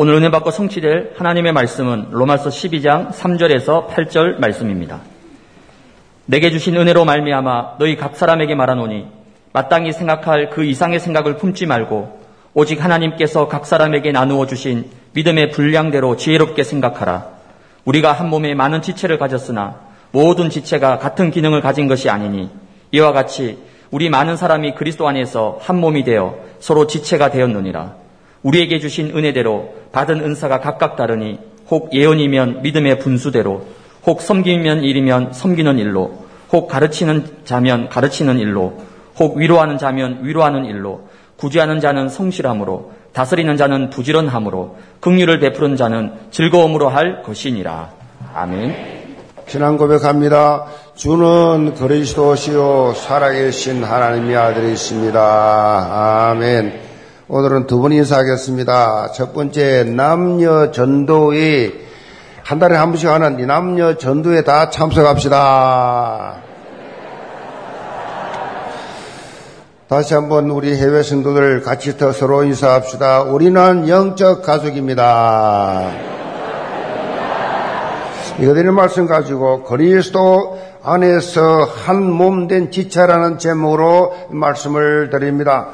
오늘 은혜 받고 성취될 하나님의 말씀은 로마서 12장 3절에서 8절 말씀입니다. 내게 주신 은혜로 말미암아 너희 각 사람에게 말하노니 마땅히 생각할 그 이상의 생각을 품지 말고 오직 하나님께서 각 사람에게 나누어 주신 믿음의 분량대로 지혜롭게 생각하라. 우리가 한 몸에 많은 지체를 가졌으나 모든 지체가 같은 기능을 가진 것이 아니니 이와 같이 우리 많은 사람이 그리스도 안에서 한 몸이 되어 서로 지체가 되었느니라. 우리에게 주신 은혜대로 받은 은사가 각각 다르니 혹 예언이면 믿음의 분수대로 혹 섬기면 일이면 섬기는 일로 혹 가르치는 자면 가르치는 일로 혹 위로하는 자면 위로하는 일로 구제하는 자는 성실함으로 다스리는 자는 부지런함으로 긍휼을 베푸는 자는 즐거움으로 할 것이니라. 아멘. 신앙 고백합니다. 주는 그리스도시요 살아계신 하나님의 아들이십니다. 아멘. 오늘은 두분 인사하겠습니다. 첫 번째 남녀 전도회 한 달에 한 번씩 하는 이 남녀 전도회 다 참석합시다. 다시 한번 우리 해외 성도들 같이 더 서로 인사합시다. 우리는 영적 가족입니다. 이거 드리는 말씀 가지고 그리스도 안에서 한 몸 된 지체라는 제목으로 말씀을 드립니다.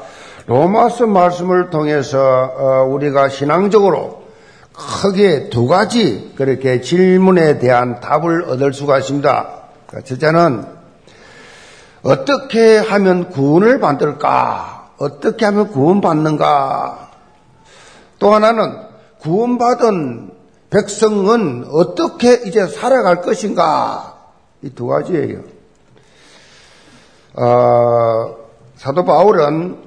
로마서 말씀을 통해서 어, 우리가 신앙적으로 크게 두 가지 그렇게 질문에 대한 답을 얻을 수가 있습니다. 첫째는 어떻게 하면 구원을 받을까? 어떻게 하면 구원받는가? 또 하나는 구원받은 백성은 어떻게 이제 살아갈 것인가? 이 두 가지예요. 어, 사도 바울은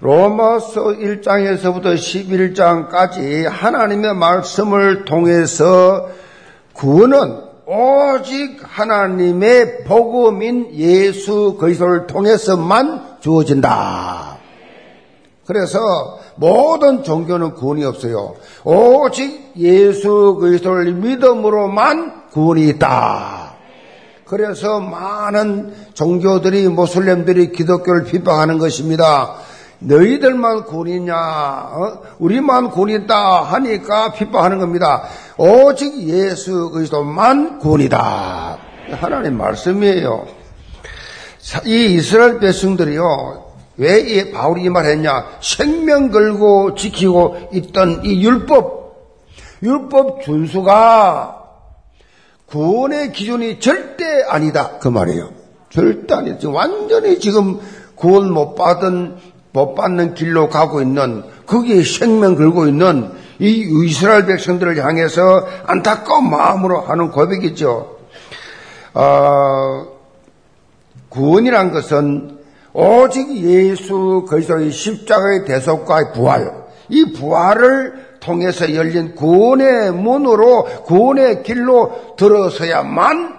로마서 1장에서부터 11장까지 하나님의 말씀을 통해서 구원은 오직 하나님의 복음인 예수 그리스도를 통해서만 주어진다. 그래서 모든 종교는 구원이 없어요. 오직 예수 그리스도를 믿음으로만 구원이 있다. 그래서 많은 종교들이 모슬렘들이 기독교를 비방하는 것입니다. 너희들만 군이냐, 어? 우리만 군이다 하니까 비판하는 겁니다. 오직 예수 그리스도만 군이다. 하나님 말씀이에요. 이 이스라엘 백성들이요, 왜 이 바울이 이 말했냐? 생명 걸고 지키고 있던 이 율법, 율법 준수가 구원의 기준이 절대 아니다. 그 말이에요. 절대 아니다. 완전히 지금 구원 못 받은 못 받는 길로 가고 있는 거기에 생명 걸고 있는 이 이스라엘 백성들을 향해서 안타까운 마음으로 하는 고백이죠. 어, 구원이란 것은 오직 예수 그리스도의 십자가의 대속과 부활, 이 부활을 통해서 열린 구원의 문으로 구원의 길로 들어서야만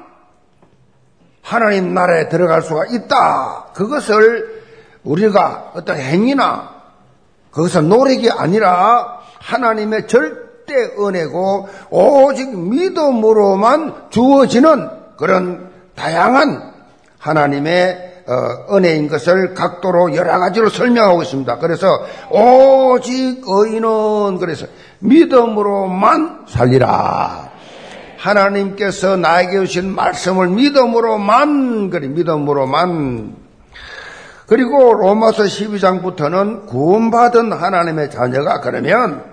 하나님 나라에 들어갈 수가 있다. 그것을 우리가 어떤 행위나 그것은 노력이 아니라 하나님의 절대 은혜고 오직 믿음으로만 주어지는 그런 다양한 하나님의 어, 은혜인 것을 각도로 여러 가지로 설명하고 있습니다. 그래서 오직 의인은 그래서 믿음으로만 살리라. 하나님께서 나에게 주신 말씀을 믿음으로만 그래 믿음으로만 그리고 로마서 12장부터는 구원받은 하나님의 자녀가 그러면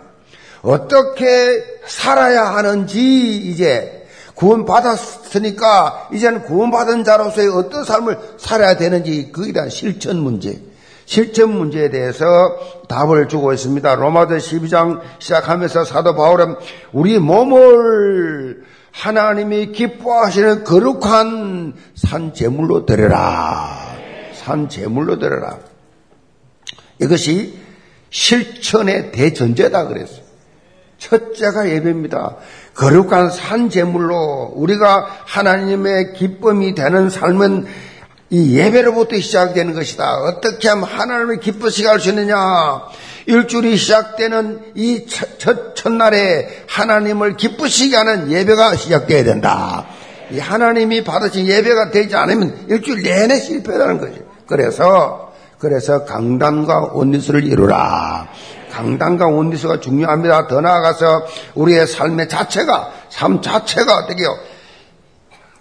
어떻게 살아야 하는지 이제 구원받았으니까 이제는 구원받은 자로서의 어떤 삶을 살아야 되는지 그에 대한 실천 문제, 실천 문제에 대해서 답을 주고 있습니다. 로마서 12장 시작하면서 사도 바울은 우리 몸을 하나님이 기뻐하시는 거룩한 산 제물로 드려라. 산 제물로 드려라. 이것이 실천의 대전제다 그랬어요. 첫째가 예배입니다. 거룩한 산 제물로 우리가 하나님의 기쁨이 되는 삶은 이 예배로부터 시작되는 것이다. 어떻게 하면 하나님을 기쁘시게 할 수 있느냐? 일주일이 시작되는 이 첫, 첫날에 하나님을 기쁘시게 하는 예배가 시작되어야 된다. 이 하나님이 받으신 예배가 되지 않으면 일주일 내내 실패라는 거죠. 그래서 그래서 강단과 온리수를 이루라. 강단과 원리스가 중요합니다. 더 나아가서 우리의 삶의 자체가 삶 자체가 어떻게요?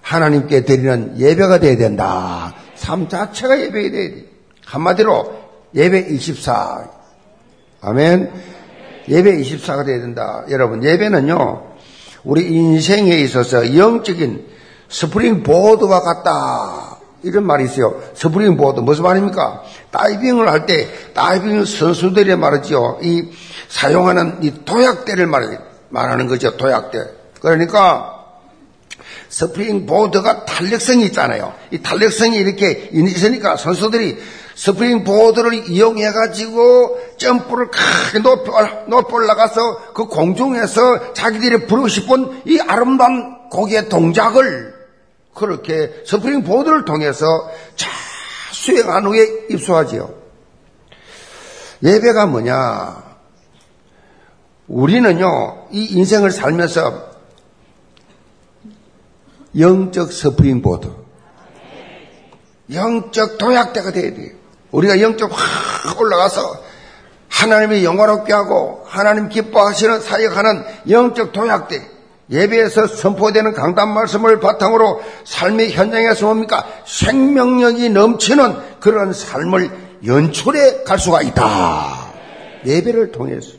하나님께 드리는 예배가 돼야 된다. 삶 자체가 예배가 돼야 돼. 한마디로 예배 24. 아멘. 예배 24가 돼야 된다. 여러분, 예배는요, 우리 인생에 있어서 영적인 스프링 보드와 같다. 이런 말이 있어요. 스프링 보드. 무슨 말입니까? 다이빙을 할 때, 다이빙 선수들이 말이죠. 이 사용하는 이 도약대를 말하는 거죠. 도약대. 그러니까, 스프링 보드가 탄력성이 있잖아요. 이 탄력성이 이렇게 있으니까 선수들이 스프링 보드를 이용해 가지고 점프를 크게 높이, 높이 올라가서 그 공중에서 자기들이 부리고 싶은 이 아름다운 묘기의 동작을 그렇게 스프링 보드를 통해서 잘 수행한 후에 입수하지요. 예배가 뭐냐? 우리는요, 이 인생을 살면서 영적 스프링 보드, 영적 도약대가 돼야 돼요. 우리가 영적 확 올라가서 하나님의 영화롭게 하고 하나님 기뻐하시는 사역하는 영적 도약대, 예배에서 선포되는 강단 말씀을 바탕으로 삶의 현장에서 뭡니까? 생명력이 넘치는 그런 삶을 연출해 갈 수가 있다. 예배를 통해서.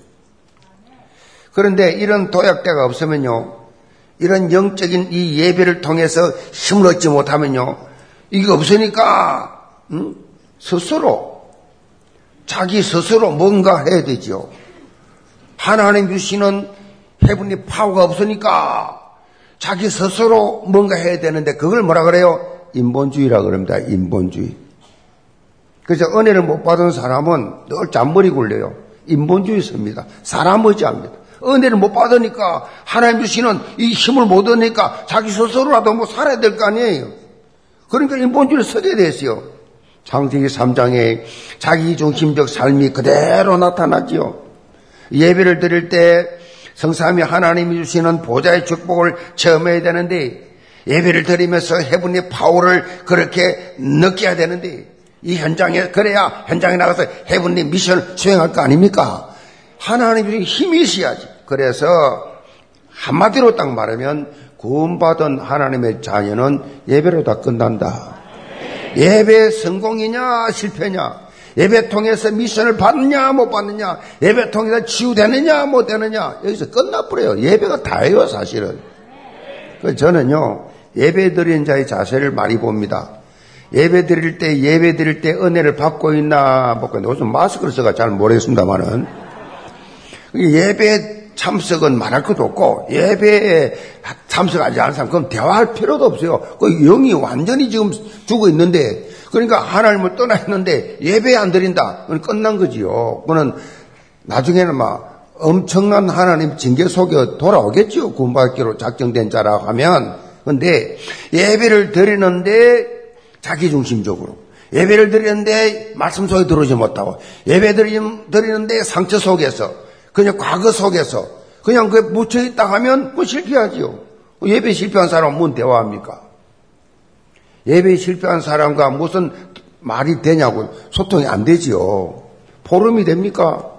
그런데 이런 도약대가 없으면요. 이런 영적인 이 예배를 통해서 힘을 얻지 못하면요. 이게 없으니까, 음? 스스로, 자기 스스로 뭔가 해야 되죠. 하나님 주시는 해분이 파워가 없으니까 자기 스스로 뭔가 해야 되는데 그걸 뭐라 그래요? 인본주의라 그럽니다. 인본주의. 그래서 은혜를 못 받은 사람은 늘 잔머리 굴려요. 인본주의 씁니다. 사람 의지합니다. 은혜를 못 받으니까 하나님 주시는 이 힘을 못 얻으니까 자기 스스로라도 뭐 살아야 될 거 아니에요. 그러니까 인본주의를 쓰게 됐어요. 창세기 3장에 자기 중심적 삶이 그대로 나타나지요. 예배를 드릴 때 성삼이 하나님이 주시는 보좌의 축복을 체험해야 되는데 예배를 드리면서 해분의 파워를 그렇게 느껴야 되는데 이 현장에 그래야 현장에 나가서 해분의 미션을 수행할 거 아닙니까? 하나님이 힘이 있어야지. 그래서 한마디로 딱 말하면 구원받은 하나님의 자녀는 예배로 다 끝난다. 예배 성공이냐 실패냐 예배 통해서 미션을 받느냐 못 받느냐 예배 통해서 치유되느냐 못 되느냐 여기서 끝나버려요. 예배가 다예요 사실은. 그 저는요 예배 드리는 자의 자세를 많이 봅니다. 예배 드릴 때 예배 드릴 때 은혜를 받고 있나 먹고 요즘 마스크를 써가 잘 모르겠습니다만은 예배 참석은 말할 것도 없고 예배에 참석하지 않은 사람 그럼 대화할 필요도 없어요. 그 영이 완전히 지금 죽어 있는데 그러니까 하나님을 떠나 있는데 예배 안 드린다. 그건 끝난 거지요. 그거는 나중에는 막 엄청난 하나님 징계 속에 돌아오겠지요. 군받기로 작정된 자라고 하면. 근데 예배를 드리는데 자기 중심적으로. 예배를 드리는데 말씀 속에 들어오지 못하고. 예배 드리는데 상처 속에서. 그냥 과거 속에서. 그냥 그에 묻혀있다 하면 뭐 실패하지요. 예배 실패한 사람은 뭔 대화합니까? 예배에 실패한 사람과 무슨 말이 되냐고 소통이 안 되지요. 포럼이 됩니까?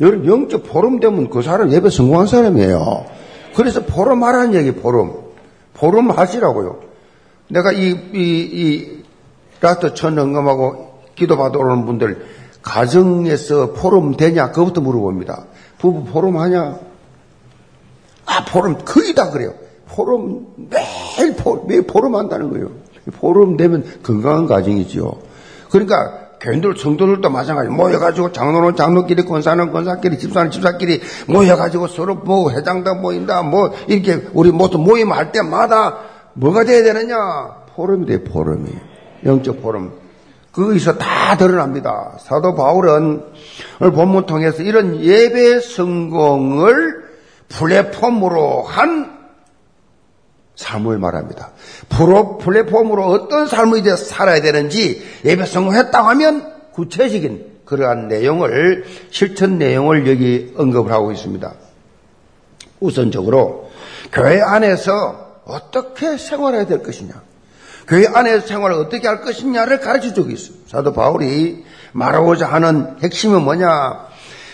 여러분, 영적 포럼 되면 그 사람 예배 성공한 사람이에요. 그래서 포럼 하라는 얘기, 포럼. 포럼 하시라고요. 내가 이, 이, 이, 라스트 천흥금하고 기도 받아 오는 분들, 가정에서 포럼 되냐? 그것부터 물어봅니다. 부부 포럼 하냐? 아, 포럼 거의 다 그래요. 포럼 매일 포, 매일 포럼 한다는 거예요. 포럼 되면 건강한 가정이죠. 그러니까 교인들 성도들도 마찬가지 모여가지고 장로는 장로끼리 권사는 권사끼리 집사는 집사끼리 모여가지고 서로 뭐 회장당 모인다 뭐 이렇게 우리 모두 모임 할 때마다 뭐가 돼야 되느냐 포럼이 돼 포럼이 영적 포럼 거기서 다 드러납니다. 사도 바울은 오늘 본문 통해서 이런 예배 성공을 플랫폼으로 한 삶을 말합니다. 프로 플랫폼으로 어떤 삶을 이제 살아야 되는지 예배 성공했다고 하면 구체적인 그러한 내용을 실천 내용을 여기 언급을 하고 있습니다. 우선적으로 교회 안에서 어떻게 생활해야 될 것이냐, 교회 안에서 생활을 어떻게 할 것이냐를 가르쳐 주고 있습니다. 사도 바울이 말하고자 하는 핵심은 뭐냐?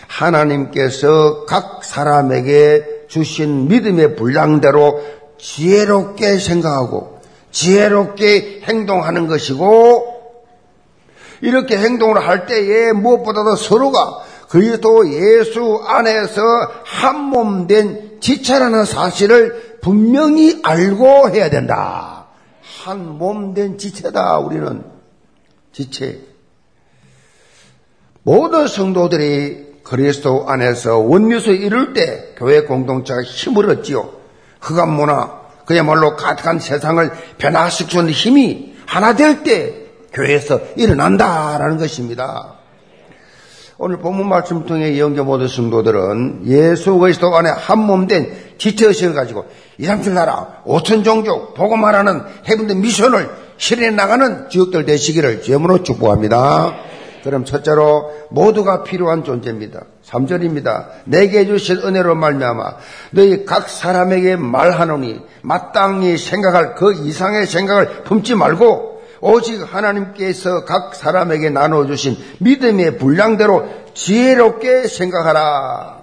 하나님께서 각 사람에게 주신 믿음의 분량대로 지혜롭게 생각하고 지혜롭게 행동하는 것이고 이렇게 행동을 할 때에 무엇보다도 서로가 그리스도 예수 안에서 한 몸 된 지체라는 사실을 분명히 알고 해야 된다. 한 몸 된 지체다, 우리는. 지체. 모든 성도들이 그리스도 안에서 원리수 이룰 때 교회 공동체가 힘을 얻지요. 흑암 문화, 그야말로 가득한 세상을 변화시키는 힘이 하나 될 때 교회에서 일어난다라는 것입니다. 오늘 본문 말씀 통해 예언교 모든 성도들은 예수 그리스도 안에 한 몸된 지체의식을 가지고 이삼칠 나라, 오천 종족, 보고 말하는 해븐드 미션을 실현해 나가는 지역들 되시기를 주임으로 축복합니다. 그럼 첫째로 모두가 필요한 존재입니다. 3절입니다. 내게 주신 은혜로 말미암아 너희 각 사람에게 말하노니 마땅히 생각할 그 이상의 생각을 품지 말고 오직 하나님께서 각 사람에게 나눠 주신 믿음의 분량대로 지혜롭게 생각하라.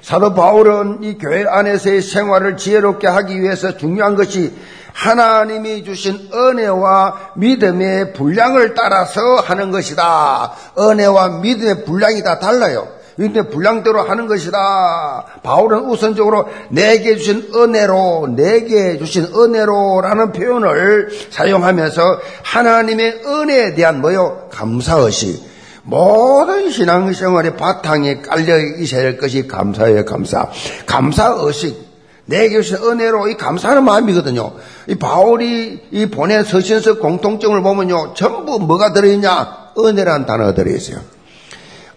사도 바울은 이 교회 안에서의 생활을 지혜롭게 하기 위해서 중요한 것이 하나님이 주신 은혜와 믿음의 분량을 따라서 하는 것이다. 은혜와 믿음의 분량이 다 달라요. 근데 분량대로 하는 것이다. 바울은 우선적으로 내게 주신 은혜로, 내게 주신 은혜로라는 표현을 사용하면서 하나님의 은혜에 대한 뭐요? 감사의식. 모든 신앙생활의 바탕에 깔려 있어야 할 것이 감사예요, 감사. 감사의식. 내게 주신 은혜로 이 감사하는 마음이거든요. 이 바울이 이 보낸 서신서 공통점을 보면요. 전부 뭐가 들어있냐? 은혜라는 단어가 들어있어요.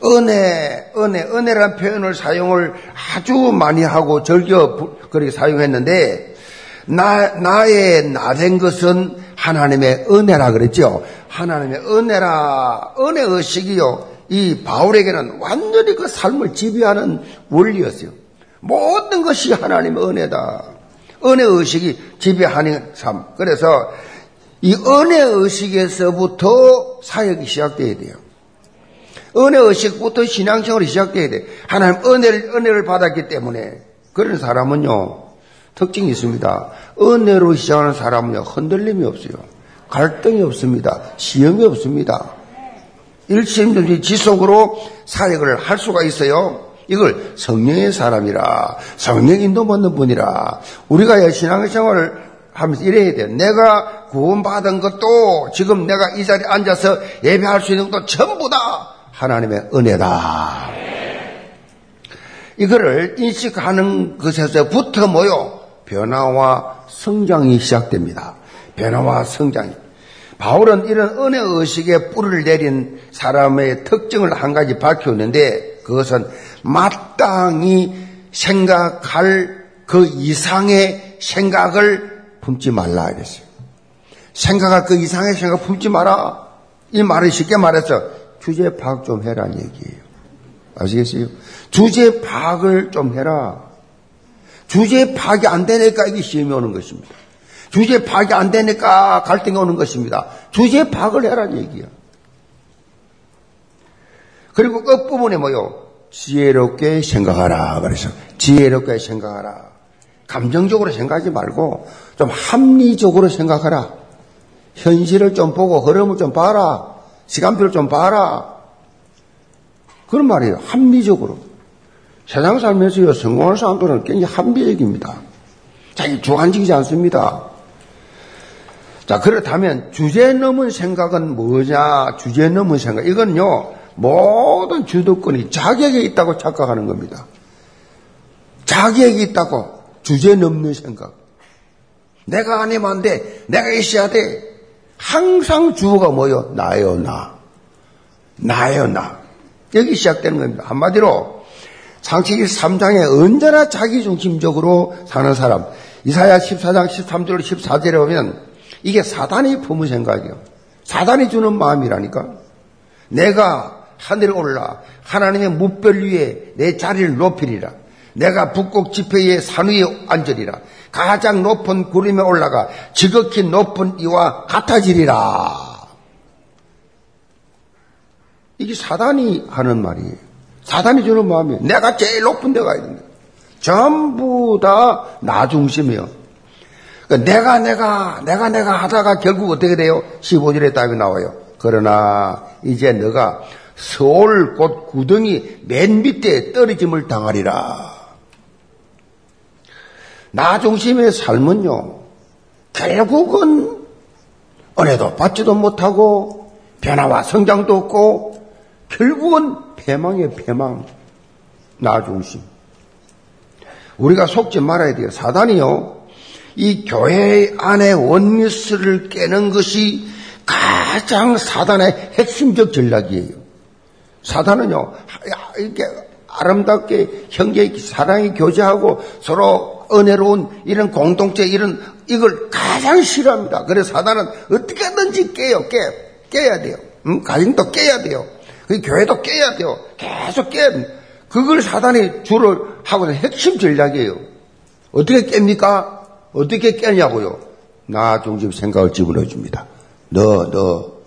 은혜, 은혜, 은혜라는 표현을 사용을 아주 많이 하고 즐겨 그렇게 사용했는데, 나, 나의 나된 것은 하나님의 은혜라 그랬죠. 하나님의 은혜라, 은혜 의식이요. 이 바울에게는 완전히 그 삶을 지배하는 원리였어요. 모든 것이 하나님의 은혜다. 은혜 의식이 지배하는 삶. 그래서 이 은혜 의식에서부터 사역이 시작돼야 돼요. 은혜 의식부터 신앙생활이 시작돼야 돼. 하나님 은혜를, 은혜를 받았기 때문에. 그런 사람은요, 특징이 있습니다. 은혜로 시작하는 사람은요, 흔들림이 없어요. 갈등이 없습니다. 시험이 없습니다. 일심전지 지속으로 사역을 할 수가 있어요. 이걸 성령의 사람이라, 성령 인도 받는 분이라, 우리가 신앙생활을 하면서 이래야 돼요. 내가 구원받은 것도 지금 내가 이 자리에 앉아서 예배할 수 있는 것도 전부 다 하나님의 은혜다. 이거를 인식하는 것에서부터 뭐요? 변화와 성장이 시작됩니다. 변화와 성장이. 바울은 이런 은혜 의식에 뿌리를 내린 사람의 특징을 한 가지 밝혔는데 그것은 마땅히 생각할 그 이상의 생각을 품지 말라 이랬어요. 생각할 그 이상의 생각 품지 마라. 이 말을 쉽게 말해서 주제 파악 좀 해라는 얘기예요. 아시겠어요? 주제 파악을 좀 해라. 주제 파악이 안 되니까 이게 시험이 오는 것입니다. 주제 파악이 안 되니까 갈등이 오는 것입니다. 주제 파악을 해라는 얘기야. 그리고 끝부분에 뭐요? 지혜롭게 생각하라. 그래서 지혜롭게 생각하라. 감정적으로 생각하지 말고 좀 합리적으로 생각하라. 현실을 좀 보고 흐름을 좀 봐라. 시간표를 좀 봐라. 그런 말이에요. 합리적으로. 세상 살면서요, 성공할 사람들은 굉장히 합리적입니다. 자기 주관적이지 않습니다. 자, 그렇다면 주제 넘은 생각은 뭐냐? 주제 넘은 생각. 이건요, 모든 주도권이 자격에 있다고 착각하는 겁니다. 자격이 있다고 주제 넘는 생각. 내가 아니면 안 돼. 내가 있어야 돼. 항상 주어가 뭐요? 나요, 나. 나요, 나. 여기 시작되는 겁니다. 한마디로 창세기 3장에 언제나 자기 중심적으로 사는 사람. 이사야 14장 13절 14절에 보면 이게 사단이 품은 생각이요. 사단이 주는 마음이라니까. 내가 하늘에 올라 하나님의 무별 위에 내 자리를 높이리라. 내가 북극 지폐의 산 위에 앉으리라. 가장 높은 구름에 올라가 지극히 높은 이와 같아지리라. 이게 사단이 하는 말이에요. 사단이 주는 마음이에요. 내가 제일 높은 데 가야 된다. 전부 다 나 중심이요. 그러니까 내가 내가 내가 내가 하다가 결국 어떻게 돼요? 15절에 답이 나와요. 그러나 이제 너가 서울 곧 구덩이 맨 밑에 떨어짐을 당하리라. 나 중심의 삶은요, 결국은 은혜도 받지도 못하고 변화와 성장도 없고 결국은 패망의 패망. 나 중심. 우리가 속지 말아야 돼요. 사단이요. 이 교회 안에 원리스를 깨는 것이 가장 사단의 핵심적 전략이에요. 사단은요, 이렇게 아름답게 형제 사랑이 교제하고 서로 은혜로운 이런 공동체 이런 이걸 가장 싫어합니다. 그래서 사단은 어떻게든지 깨요, 깨, 깨야 돼요. 음, 가정도 깨야 돼요. 그 교회도 깨야 돼요. 계속 깨야. 그걸 사단이 주를 하고 있는 핵심 전략이에요. 어떻게 깹니까? 어떻게 깨냐고요? 나 중심 생각을 집어넣어 줍니다. 너, 너,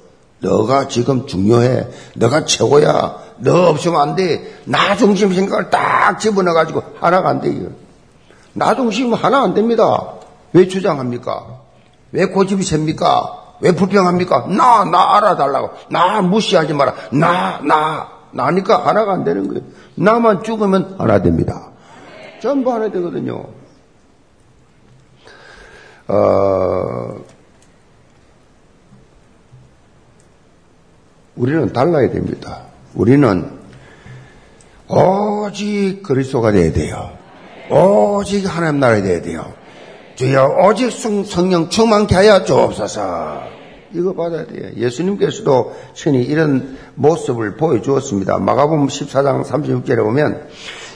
너가 지금 중요해. 너가 최고야. 너 없으면 안 돼. 나 중심 생각을 딱 집어넣어가지고 하나가 안 돼요. 나 중심 하나 안 됩니다. 왜 주장합니까? 왜 고집이 셉니까? 왜 불평합니까? 나, 나 알아달라고. 나 무시하지 마라. 나, 나, 나니까 하나가 안 되는 거예요. 나만 죽으면 하나 됩니다. 전부 하나 되거든요. 어, 우리는 달라야 됩니다. 우리는 오직 그리스도가 되어야 돼요. 오직 하나님 나라에 되어야 돼요. 주여 오직 성령 충만케 하여 주옵소서. 이거 받아야 돼요. 예수님께서도 신이 이런 모습을 보여주었습니다. 마가복음 14장 36절에 보면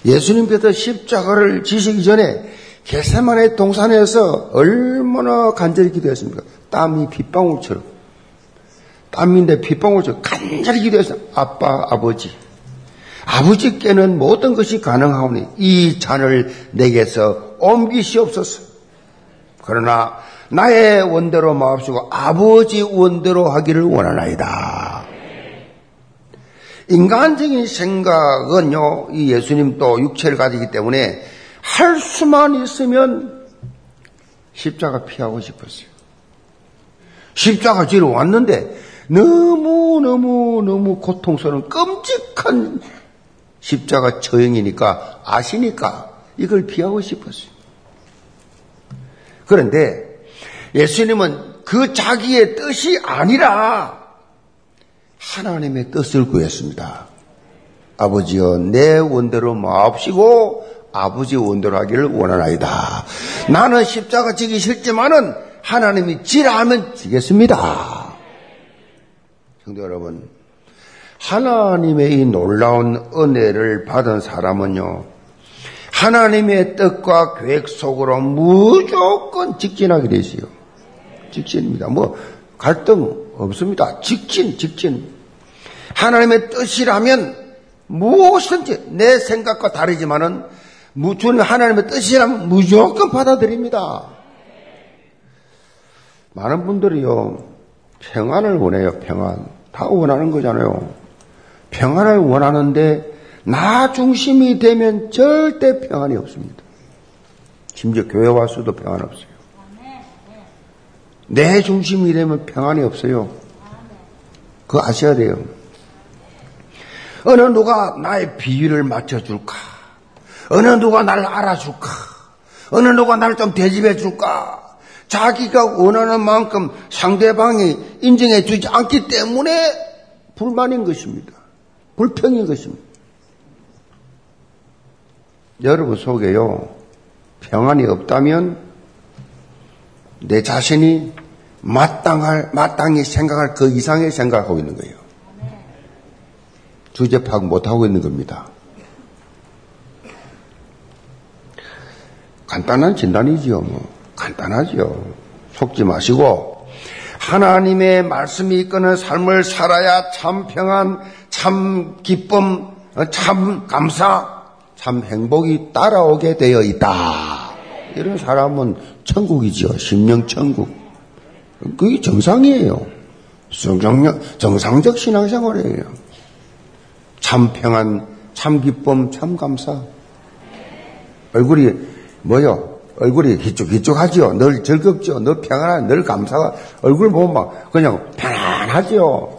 예수님께서 십자가를 지시기 전에 개세만의 동산에서 얼마나 간절히 기도했습니까? 땀이 빗방울처럼. 땀인데 빗방울처럼 간절히 기도했어요. 아빠, 아버지. 아버지께는 모든 것이 가능하오니 이 잔을 내게서 옮기시옵소서. 그러나 나의 원대로 마옵시고 아버지 원대로 하기를 원하나이다. 인간적인 생각은요, 이 예수님도 육체를 가지기 때문에 할 수만 있으면 십자가 피하고 싶었어요. 십자가 지러 왔는데 너무너무너무 고통스러운 끔찍한 십자가 처형이니까 아시니까 이걸 피하고 싶었어요. 그런데 예수님은 그 자기의 뜻이 아니라 하나님의 뜻을 구했습니다. 아버지여 내 원대로 마옵시고 아버지 원대로 하기를 원하나이다. 나는 십자가 지기 싫지만은 하나님이 지라 하면 지겠습니다. 형제 여러분, 하나님의 이 놀라운 은혜를 받은 사람은요, 하나님의 뜻과 계획 속으로 무조건 직진하게 되지요. 직진입니다. 뭐, 갈등 없습니다. 직진, 직진. 하나님의 뜻이라면 무엇이든지 내 생각과 다르지만은 주님 하나님의 뜻이라면 무조건 받아들입니다. 많은 분들이요, 평안을 원해요, 평안. 다 원하는 거잖아요. 평안을 원하는데, 나 중심이 되면 절대 평안이 없습니다. 심지어 교회 와서도 평안 없어요. 내 중심이 되면 평안이 없어요. 그거 아셔야 돼요. 어느 누가 나의 비위를 맞춰줄까? 어느 누가 날 알아줄까? 어느 누가 날 좀 대접해 줄까? 자기가 원하는 만큼 상대방이 인정해 주지 않기 때문에 불만인 것입니다. 불평인 것입니다. 여러분 속에요. 평안이 없다면 내 자신이 마땅할, 마땅히 생각할 그 이상의 생각하고 있는 거예요. 주제 파악 못하고 있는 겁니다. 간단한 진단이지요, 뭐. 간단하지요. 속지 마시고, 하나님의 말씀이 이끄는 삶을 살아야 참 평안, 참 기쁨, 참 감사, 참 행복이 따라오게 되어 있다. 이런 사람은 천국이죠. 심령 천국. 그게 정상이에요. 정상, 정상적 신앙생활이에요. 참 평안, 참 기쁨, 참 감사. 얼굴이 뭐요? 얼굴이 기쭉기쭉하지요. 늘 즐겁죠. 늘 평안한, 늘 감사가. 얼굴 보면 막 그냥 편안하지요.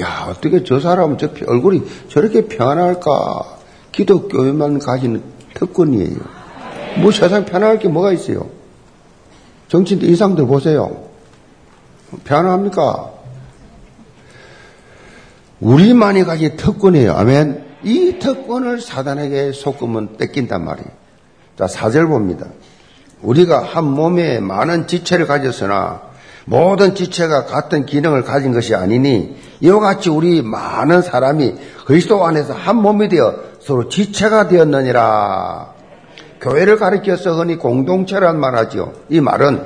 야, 어떻게 저 사람은 저 얼굴이 저렇게 평안할까? 기독교에만 가진 특권이에요. 뭐 세상 편안할 게 뭐가 있어요? 정치인들 인상들 보세요. 편안합니까? 우리만이 가진 특권이에요. 아멘. 이 특권을 사단에게 속으면 뺏긴단 말이에요. 자, 사절 봅니다. 우리가 한 몸에 많은 지체를 가졌으나 모든 지체가 같은 기능을 가진 것이 아니니 이와 같이 우리 많은 사람이 그리스도 안에서 한 몸이 되어 서로 지체가 되었느니라. 교회를 가리켜서 흔히 공동체란 말하지요. 이 말은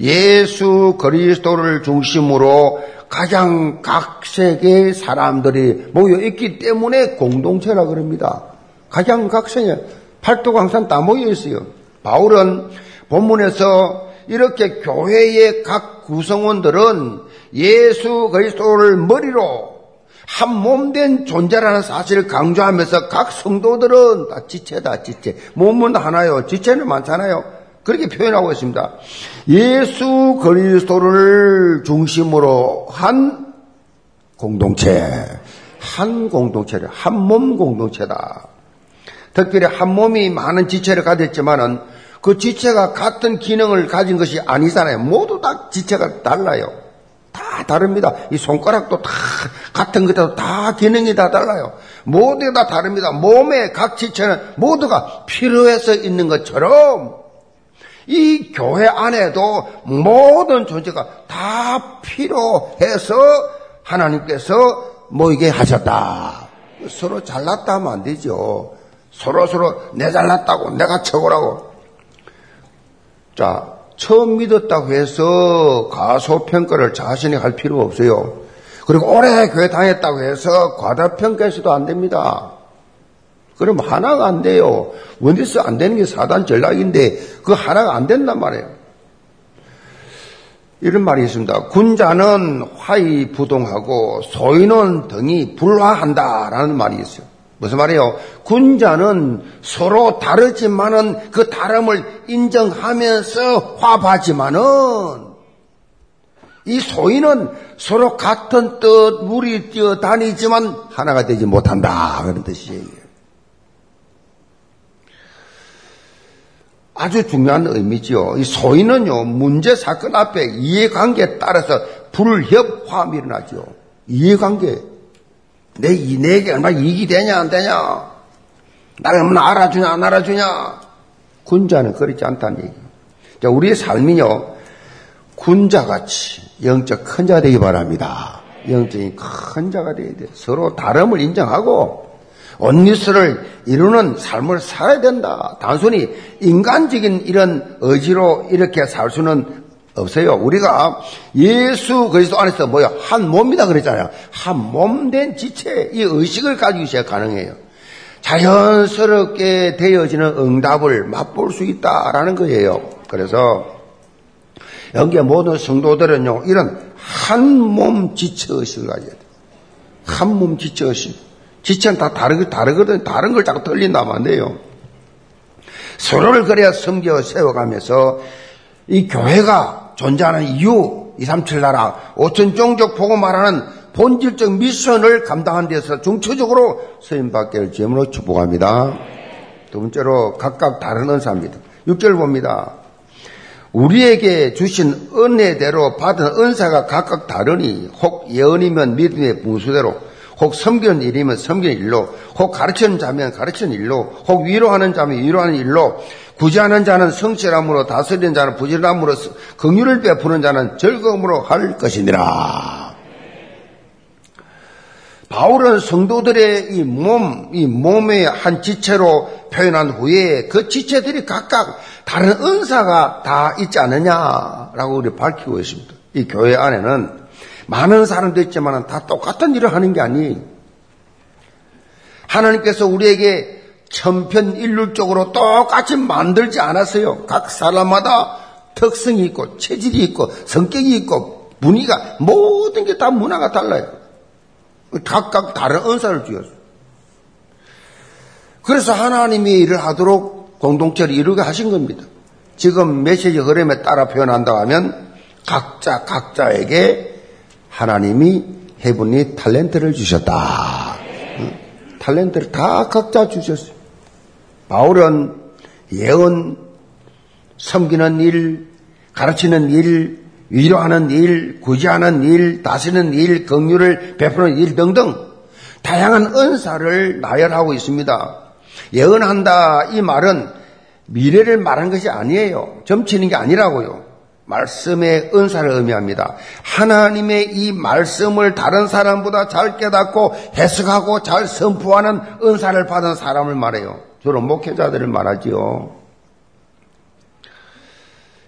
예수 그리스도를 중심으로 가장 각색의 사람들이 모여 있기 때문에 공동체라 그럽니다. 가장 각색의 팔도강산 다 모여 있어요. 바울은 본문에서 이렇게 교회의 각 구성원들은 예수 그리스도를 머리로 한 몸 된 존재라는 사실을 강조하면서 각 성도들은 다 지체다, 지체. 몸은 하나요. 지체는 많잖아요. 그렇게 표현하고 있습니다. 예수 그리스도를 중심으로 한 공동체, 한 공동체를, 한 몸 공동체다. 특별히 한 몸이 많은 지체를 가졌지만은 그 지체가 같은 기능을 가진 것이 아니잖아요. 모두 다 지체가 달라요. 다 다릅니다. 이 손가락도 다 같은 것도 다 기능이 다 달라요. 모두 다 다릅니다. 몸의 각 지체는 모두가 필요해서 있는 것처럼 이 교회 안에도 모든 존재가 다 필요해서 하나님께서 모이게 하셨다. 서로 잘났다 하면 안 되죠. 서로 서로 내 잘났다고 내가 최고라고 자, 처음 믿었다고 해서 가소평가를 자신이 할 필요가 없어요. 그리고 오래 교회 다녔다고 해서 과다평가해서도 안 됩니다. 그럼 하나가 안 돼요. 원디스 안 되는 게 사단 전략인데 그 하나가 안 된단 말이에요. 이런 말이 있습니다. 군자는 화이 부동하고 소인은 등이 불화한다라는 말이 있어요. 무슨 말이에요? 군자는 서로 다르지만은 그 다름을 인정하면서 화하지만은 이 소인은 서로 같은 뜻 물이 뛰어 다니지만 하나가 되지 못한다 그런 뜻이에요. 아주 중요한 의미지요. 이 소인은요 문제 사건 앞에 이해관계에 따라서 불협화음이 일어나죠. 이해관계. 내, 내게 얼마 이익이 되냐, 안 되냐? 나를 얼마나 알아주냐, 안 알아주냐? 군자는 그렇지 않다는 얘기. 자, 우리의 삶이요, 군자같이 영적 큰자 되기 바랍니다. 영적인 큰 자가 되어야 돼. 서로 다름을 인정하고, 온리스를 이루는 삶을 살아야 된다. 단순히 인간적인 이런 의지로 이렇게 살 수는 없어요. 우리가 예수 그리스도 안에서 뭐야? 한 몸이다 그랬잖아요. 한 몸 된 지체, 이 의식을 가지고 있어야 가능해요. 자연스럽게 되어지는 응답을 맛볼 수 있다라는 거예요. 그래서 여기에 모든 성도들은요, 이런 한 몸 지체 의식을 가져야 돼. 한몸 지체 의식. 지체는 다 다르, 다르거든. 다른 걸 자꾸 틀린다면 안 돼요. 서로를 그래야 섬겨 세워가면서 이 교회가 존재하는 이유, 237 나라, 5천 종족 보고 말하는 본질적 미션을 감당하는 데서 중초적으로 서임받기를 제문으로 축복합니다. 두 번째로 각각 다른 은사입니다. 6절 봅니다. 우리에게 주신 은혜대로 받은 은사가 각각 다르니 혹 예언이면 믿음의 분수대로 혹 섬기는 일이면 섬기는 일로 혹 가르치는 자면 가르치는 일로 혹 위로하는 자면 위로하는 일로 구제하는 자는 성실함으로 다스리는 자는 부지런함으로 긍휼을 베푸는 자는 즐거움으로 할 것이니라. 바울은 성도들의 이 몸, 이 몸의 한 지체로 표현한 후에 그 지체들이 각각 다른 은사가 다 있지 않느냐라고 우리 밝히고 있습니다. 이 교회 안에는 많은 사람도 있지만 다 똑같은 일을 하는 게 아니. 하나님께서 우리에게 천편일률적으로 똑같이 만들지 않았어요. 각 사람마다 특성이 있고 체질이 있고 성격이 있고 분위기가 모든 게 다 문화가 달라요. 각각 다른 은사를 주었어요. 그래서 하나님이 일을 하도록 공동체를 이루게 하신 겁니다. 지금 메시지 흐름에 따라 표현한다고 하면 각자 각자에게 하나님이 해분이 탤런트를 주셨다. 탤런트를 다 각자 주셨어요. 바울은 예언, 섬기는 일, 가르치는 일, 위로하는 일, 구제하는 일, 다스리는 일, 긍휼을 베푸는 일 등등 다양한 은사를 나열하고 있습니다. 예언한다 이 말은 미래를 말한 것이 아니에요. 점치는 게 아니라고요. 말씀의 은사를 의미합니다. 하나님의 이 말씀을 다른 사람보다 잘 깨닫고 해석하고 잘 선포하는 은사를 받은 사람을 말해요. 주로 목회자들을 말하지요.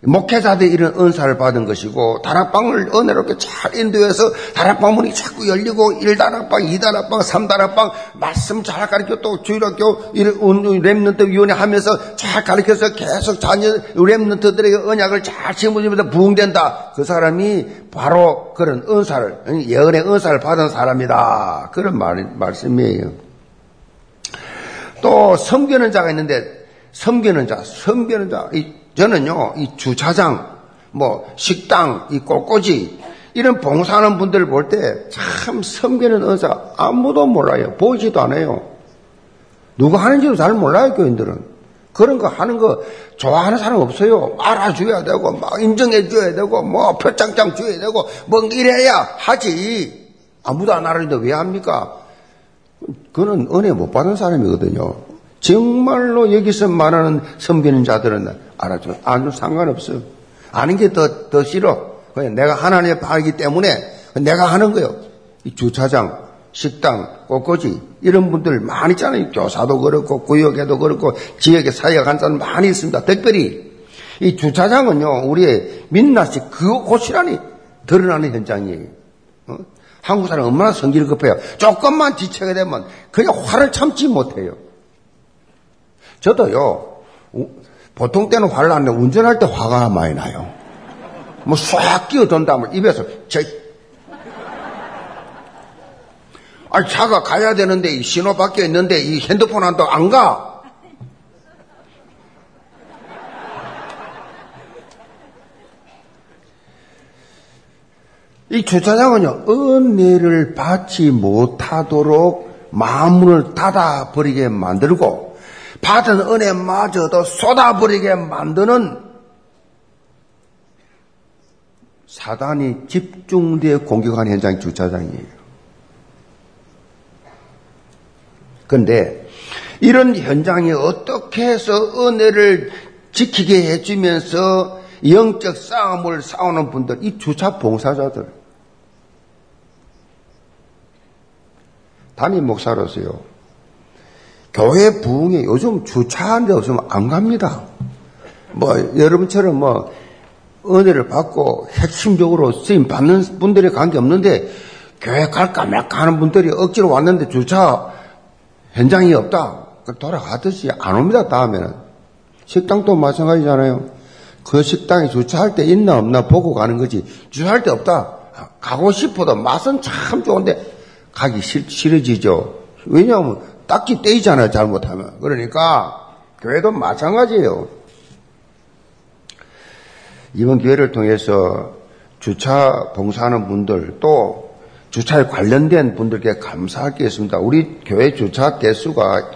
목회자들이 이런 은사를 받은 것이고 다락방을 은혜롭게 잘 인도해서 다락방 문이 자꾸 열리고 1다락방, 2다락방, 3다락방 말씀 잘 가르쳐 또 주일학교 랩런트 위원회 하면서 잘 가르쳐서 계속 자녀 랩런트들에게 언약을 잘 심어주면서 부흥된다. 그 사람이 바로 그런 은사를 예언의 은사를 받은 사람이다. 그런 말, 말씀이에요. 또 섬기는 자가 있는데 섬기는 자, 섬기는 자 저는요, 이 주차장, 뭐, 식당, 이 꽃꽂이, 이런 봉사하는 분들을 볼때 참 섬기는 은사 아무도 몰라요. 보지도 않아요. 누가 하는지도 잘 몰라요, 교인들은. 그런 거 하는 거 좋아하는 사람 없어요. 알아줘야 되고, 막 인정해줘야 되고, 뭐 표창장 줘야 되고, 뭐 이래야 하지. 아무도 안 알아주는데 왜 합니까? 그는 은혜 못 받은 사람이거든요. 정말로 여기서 말하는 섬기는 자들은 알아줘. 아주 상관없어요. 아는 게 더, 더 싫어. 그냥 내가 하나님의 바이기 때문에 내가 하는 거예요. 이 주차장, 식당, 꽃꽂이, 이런 분들 많이 있잖아요. 교사도 그렇고, 구역에도 그렇고, 지역에 사역한 사람 많이 있습니다. 특별히, 이 주차장은요, 우리의 민낯이 그 곳이라니 드러나는 현장이에요. 어? 한국 사람 얼마나 성기를 급해요. 조금만 지체가 되면 그냥 화를 참지 못해요. 저도요, 보통 때는 화를 안 내고 운전할 때 화가 많이 나요. 뭐 싹 끼어든다면 입에서 저 아니 차가 가야 되는데 이 신호 밖에 있는데 이 핸드폰 한다고 안 가. 이 주차장은요 은혜를 받지 못하도록 마음을 닫아 버리게 만들고 받은 은혜마저도 쏟아버리게 만드는 사단이 집중되어 공격하는 현장이 주차장이에요. 그런데 이런 현장이 어떻게 해서 은혜를 지키게 해주면서 영적 싸움을 싸우는 분들, 이 주차 봉사자들. 담임 목사로서요. 교회 부흥에 요즘 주차한 데 없으면 안 갑니다. 뭐, 여러분처럼 뭐, 은혜를 받고 핵심적으로 쓰임 받는 분들이 관계 없는데, 교회 갈까 말까 하는 분들이 억지로 왔는데 주차 현장이 없다. 그 돌아가듯이 안 옵니다, 다음에는. 식당도 마찬가지잖아요. 그 식당에 주차할 때 있나 없나 보고 가는 거지. 주차할 때 없다. 가고 싶어도 맛은 참 좋은데 가기 싫, 싫어지죠. 왜냐하면 딱히 떼이잖아요, 잘못하면. 그러니까, 교회도 마찬가지예요. 이번 기회를 통해서 주차 봉사하는 분들, 또 주차에 관련된 분들께 있습니다. 우리 교회 주차 대수가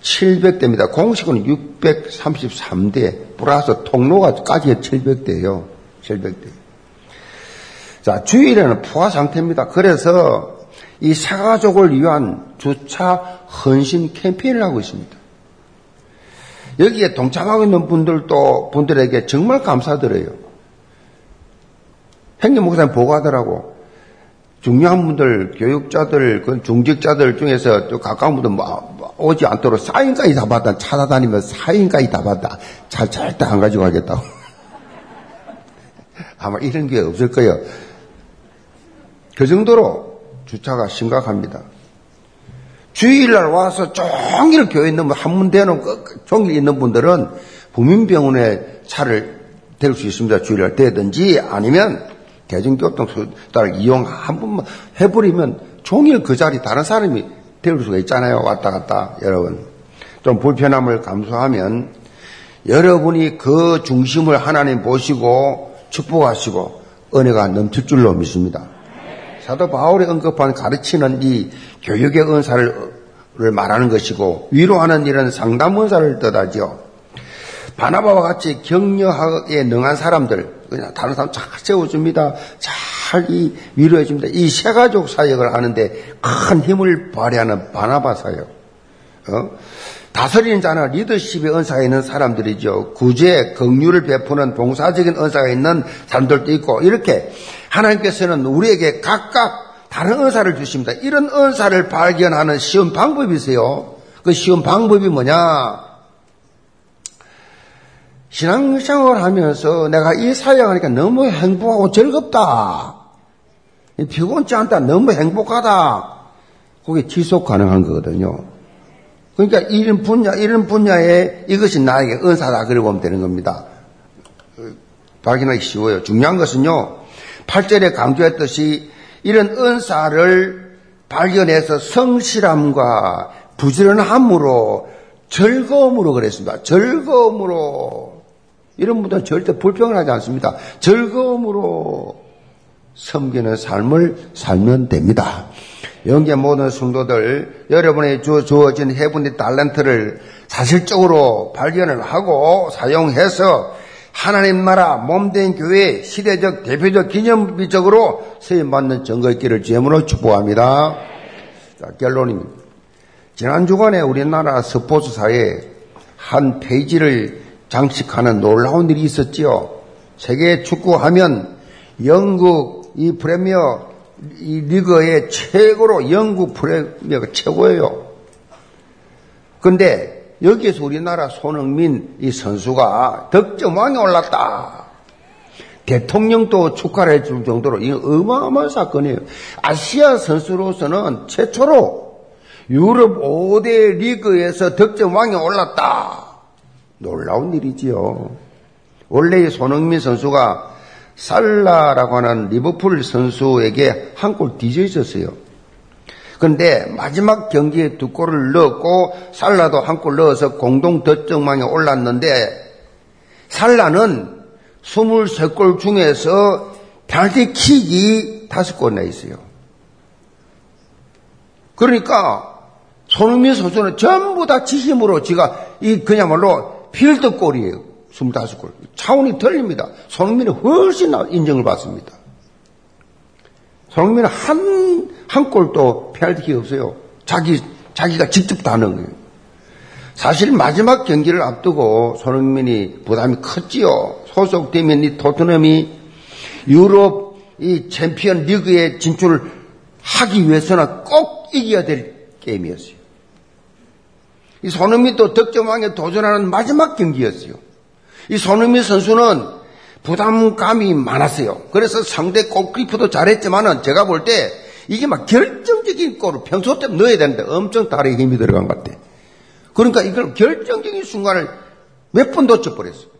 700대입니다. 공식은 633대, 플러스 통로가까지 700대예요. 700대. 자, 주일에는 포화 상태입니다. 그래서 이 사가족을 위한 주차 헌신 캠페인을 하고 있습니다. 여기에 동참하고 있는 분들도 분들에게 정말 감사드려요. 행정 목사님 보고하더라고. 중요한 분들, 교육자들, 그 중직자들 중에서 또 가까운 분들 뭐 오지 않도록 사인까지 다 받다. 찾아다니면서 사인까지 다 받다. 잘 절대 안 가지고 가겠다고. 아마 이런 게 없을 거예요. 그 정도로 주차가 심각합니다. 주일날 와서 종일 교회 있는 분, 한문 대놓고 그, 그 종일 있는 분들은 부민병원에 차를 댈 수 있습니다. 주일날 되든지 아니면 대중교통수단을 이용 한 번만 해버리면 종일 그 자리 다른 사람이 데울 수가 있잖아요. 왔다 갔다 여러분. 좀 불편함을 감수하면 여러분이 그 중심을 하나님 보시고 축복하시고 은혜가 넘칠 줄로 믿습니다. 사도 바울이 언급한 가르치는 이 교육의 은사를 말하는 것이고 위로하는 일은 상담 은사를 뜻하죠. 바나바와 같이 격려하에 능한 사람들 그냥 다른 사람 잘 세워줍니다. 잘 이 위로해줍니다. 이 세가족 사역을 하는데 큰 힘을 발휘하는 바나바 사역. 어? 다스리는 자나 리더십의 은사가 있는 사람들이죠. 구제, 긍휼을 베푸는 봉사적인 은사가 있는 사람들도 있고 이렇게 하나님께서는 우리에게 각각 다른 은사를 주십니다. 이런 은사를 발견하는 쉬운 방법이 있어요. 그 쉬운 방법이 뭐냐? 신앙생활 하면서 내가 이 사역하니까 너무 행복하고 즐겁다. 피곤치 않다. 너무 행복하다. 그게 지속 가능한 거거든요. 그러니까 이런 분야, 이런 분야에 이것이 나에게 은사다. 그러고 보면 되는 겁니다. 발견하기 쉬워요. 중요한 것은요. 8절에 강조했듯이 이런 은사를 발견해서 성실함과 부지런함으로 즐거움으로 그랬습니다. 즐거움으로. 이런 분들은 절대 불평을 하지 않습니다. 즐거움으로 섬기는 삶을 살면 됩니다. 영계 모든 성도들 여러분의 주 주어진 해분의 달란트를 사실적으로 발견을 하고 사용해서 하나님 나라 몸된 교회 시대적 대표적 기념비적으로 세임받는 증거있기를 제물로 축복합니다. 자, 결론입니다. 지난 주간에 우리나라 스포츠사에 한 페이지를 장식하는 놀라운 일이 있었지요. 세계 축구하면 영국 이 프리미어 이 리그의 최고로 영국 프리미어가 최고예요. 근데 여기에서 우리나라 손흥민 이 선수가 득점왕에 올랐다. 대통령도 축하를 해줄 정도로 이 어마어마한 사건이에요. 아시아 선수로서는 최초로 유럽 5대 리그에서 득점왕에 올랐다. 놀라운 일이지요. 원래 손흥민 선수가 살라라고 하는 리버풀 선수에게 한 골 뒤져 있었어요. 그런데 마지막 경기에 두 골을 넣었고 살라도 한 골 넣어서 공동 득점왕에 올랐는데 살라는 23골 중에서 페널티 킥이 5골 나 있어요. 그러니까 손흥민 선수는 전부 다 지힘으로 지가 이 그야말로 필드 골이에요. 25골. 차원이 틀립니다. 손흥민은 훨씬 인정을 받습니다. 손흥민은 한, 한 골도 페널티킥 없어요. 자기, 자기가 직접 다 넣은 거예요. 사실 마지막 경기를 앞두고 손흥민이 부담이 컸지요. 소속되면 이 토트넘이 유럽 이 챔피언 리그에 진출을 하기 위해서는 꼭 이겨야 될 게임이었어요. 이 손흥민도 득점왕에 도전하는 마지막 경기였어요. 이 손흥민 선수는 부담감이 많았어요. 그래서 상대 골키퍼도 잘했지만은 제가 볼 때 이게 막 결정적인 골을 평소 때 넣어야 되는데 엄청 다리에 힘이 들어간 것 같아. 그러니까 이걸 결정적인 순간을 몇 번 놓쳐버렸어요.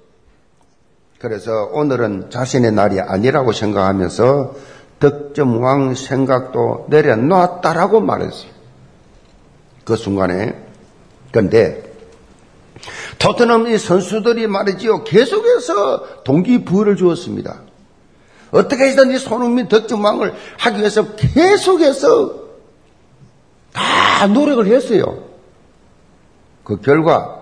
그래서 오늘은 자신의 날이 아니라고 생각하면서 득점왕 생각도 내려놨다라고 말했어요. 그 순간에. 그런데 토트넘 이 선수들이 말이지요. 계속해서 동기부여를 주었습니다. 어떻게 해서든지 손흥민 득점왕을 하기 위해서 계속해서 다 노력을 했어요. 그 결과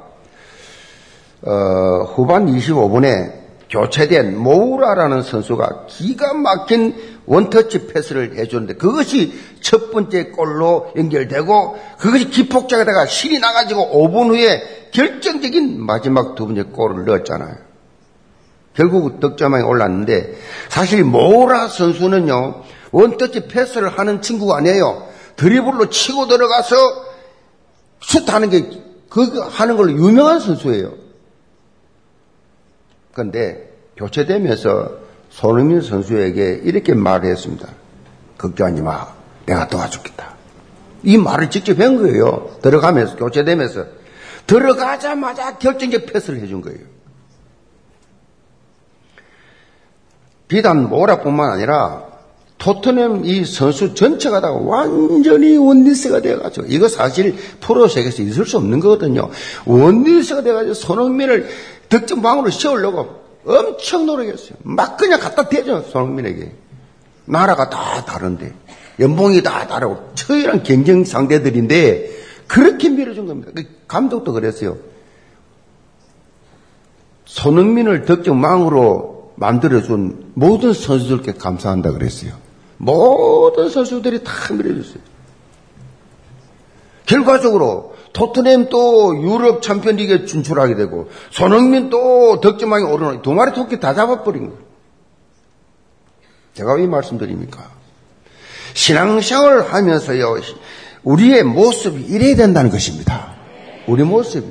어, 후반 25분에 교체된 모우라라는 선수가 기가 막힌 원터치 패스를 해줬는데 그것이 첫 번째 골로 연결되고 그것이 기폭작에다가 실이 나가지고 5분 후에 결정적인 마지막 두 번째 골을 넣었잖아요. 결국 득점왕에 올랐는데 사실 모라 선수는요 원터치 패스를 하는 친구가 아니에요. 드리블로 치고 들어가서 슛하는 게 그 하는 걸로 유명한 선수예요. 그런데 교체되면서 손흥민 선수에게 이렇게 말했습니다. 걱정하지 마. 내가 도와주겠다. 이 말을 직접 한 거예요. 들어가면서, 교체되면서. 들어가자마자 결정적 패스를 해준 거예요. 비단 모라뿐만 아니라 토트넘 이 선수 전체가 다 완전히 원리스가 돼가지고 이거 사실 프로 세계에서 있을 수 없는 거거든요. 원리스가 돼가지고 손흥민을 득점방으로 씌우려고 엄청 노력했어요. 막 그냥 갖다 대죠 손흥민에게. 나라가 다 다른데 연봉이 다 다르고 처이랑 경쟁 상대들인데 그렇게 밀어준 겁니다. 그 감독도 그랬어요. 손흥민을 득점망으로 만들어준 모든 선수들께 감사한다 그랬어요. 모든 선수들이 다 밀어줬어요. 결과적으로 토트넘 또 유럽 챔피언리그에 진출하게 되고 손흥민 또 득점왕에 오르는 두 마리 토끼 다 잡아버린 거예요. 제가 왜 말씀드립니까? 신앙생활을 하면서요, 우리의 모습이 이래야 된다는 것입니다. 우리 모습이.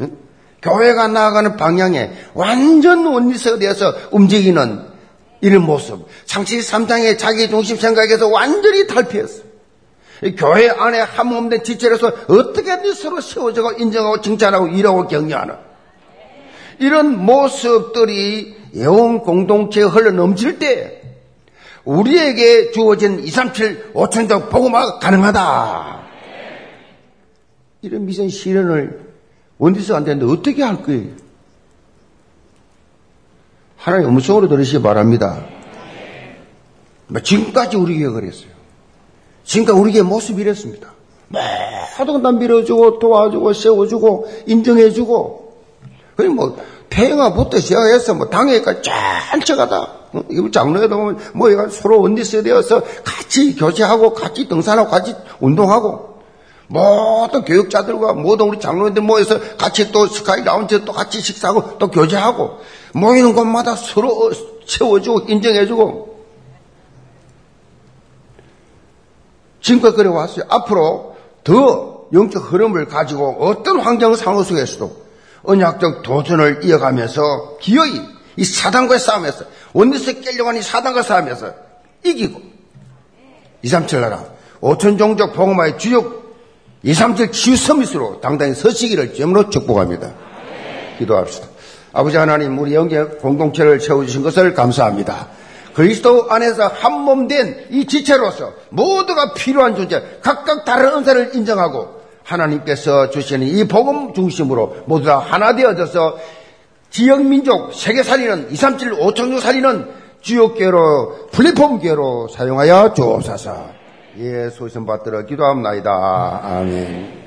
응? 교회가 나아가는 방향에 완전 되어서 움직이는 이런 모습. 창치 3장의 자기 중심 생각에서 완전히 탈피했어. 교회 안에 한 몸된 지체로서 어떻게든 서로 세워져고 인정하고 칭찬하고 일하고 격려하는 이런 모습들이 영혼 공동체에 흘러 넘칠 때 우리에게 주어진 237 5천적 복음화가 가능하다. 이런 미션 실현을 원디스 안 되는데 어떻게 할 거예요? 하나님 음성으로 들으시기 바랍니다. 뭐 지금까지 우리 교회가 그랬어요. 지금까지 우리 교회 모습이 이랬습니다. 모든 다 밀어주고 도와주고 세워주고 인정해주고 그니 뭐 태영아부터 시작해서 뭐 당회까지 전체가 다 어? 이거 장로회도 보면 뭐 이거 서로 원디스 되어서 같이 교제하고 같이 등산하고 같이 운동하고 모든 교육자들과 모든 우리 장로님들 모여서 같이 또 스카이 라운지 또 같이 식사하고 또 교제하고 모이는 곳마다 서로 채워주고 인정해주고 지금까지 그래 왔어요. 앞으로 더 영적 흐름을 가지고 어떤 환경 상호 속에서도 언약적 도전을 이어가면서 기어이 이 사단과의 싸움에서 원리스 깨려고 하는 이 사단과 싸움에서 이기고 2, 3, 7 나라 5천 종족 봉마의 주역 2, 3, 7 치유 서밋으로 당당히 서시기를 점으로 축복합니다. 기도합시다. 아버지 하나님 우리 영계 공동체를 채워주신 것을 감사합니다. 그리스도 안에서 한 몸 된 이 지체로서 모두가 필요한 존재, 각각 다른 은사를 인정하고 하나님께서 주시는 이 복음 중심으로 모두 다 하나 되어져서 지역민족, 세계살이는 2, 3, 7, 5천조 살이는 주역계로, 플랫폼계로 사용하여 주옵소서. 예, 소신 받들어 기도합니다. 아멘.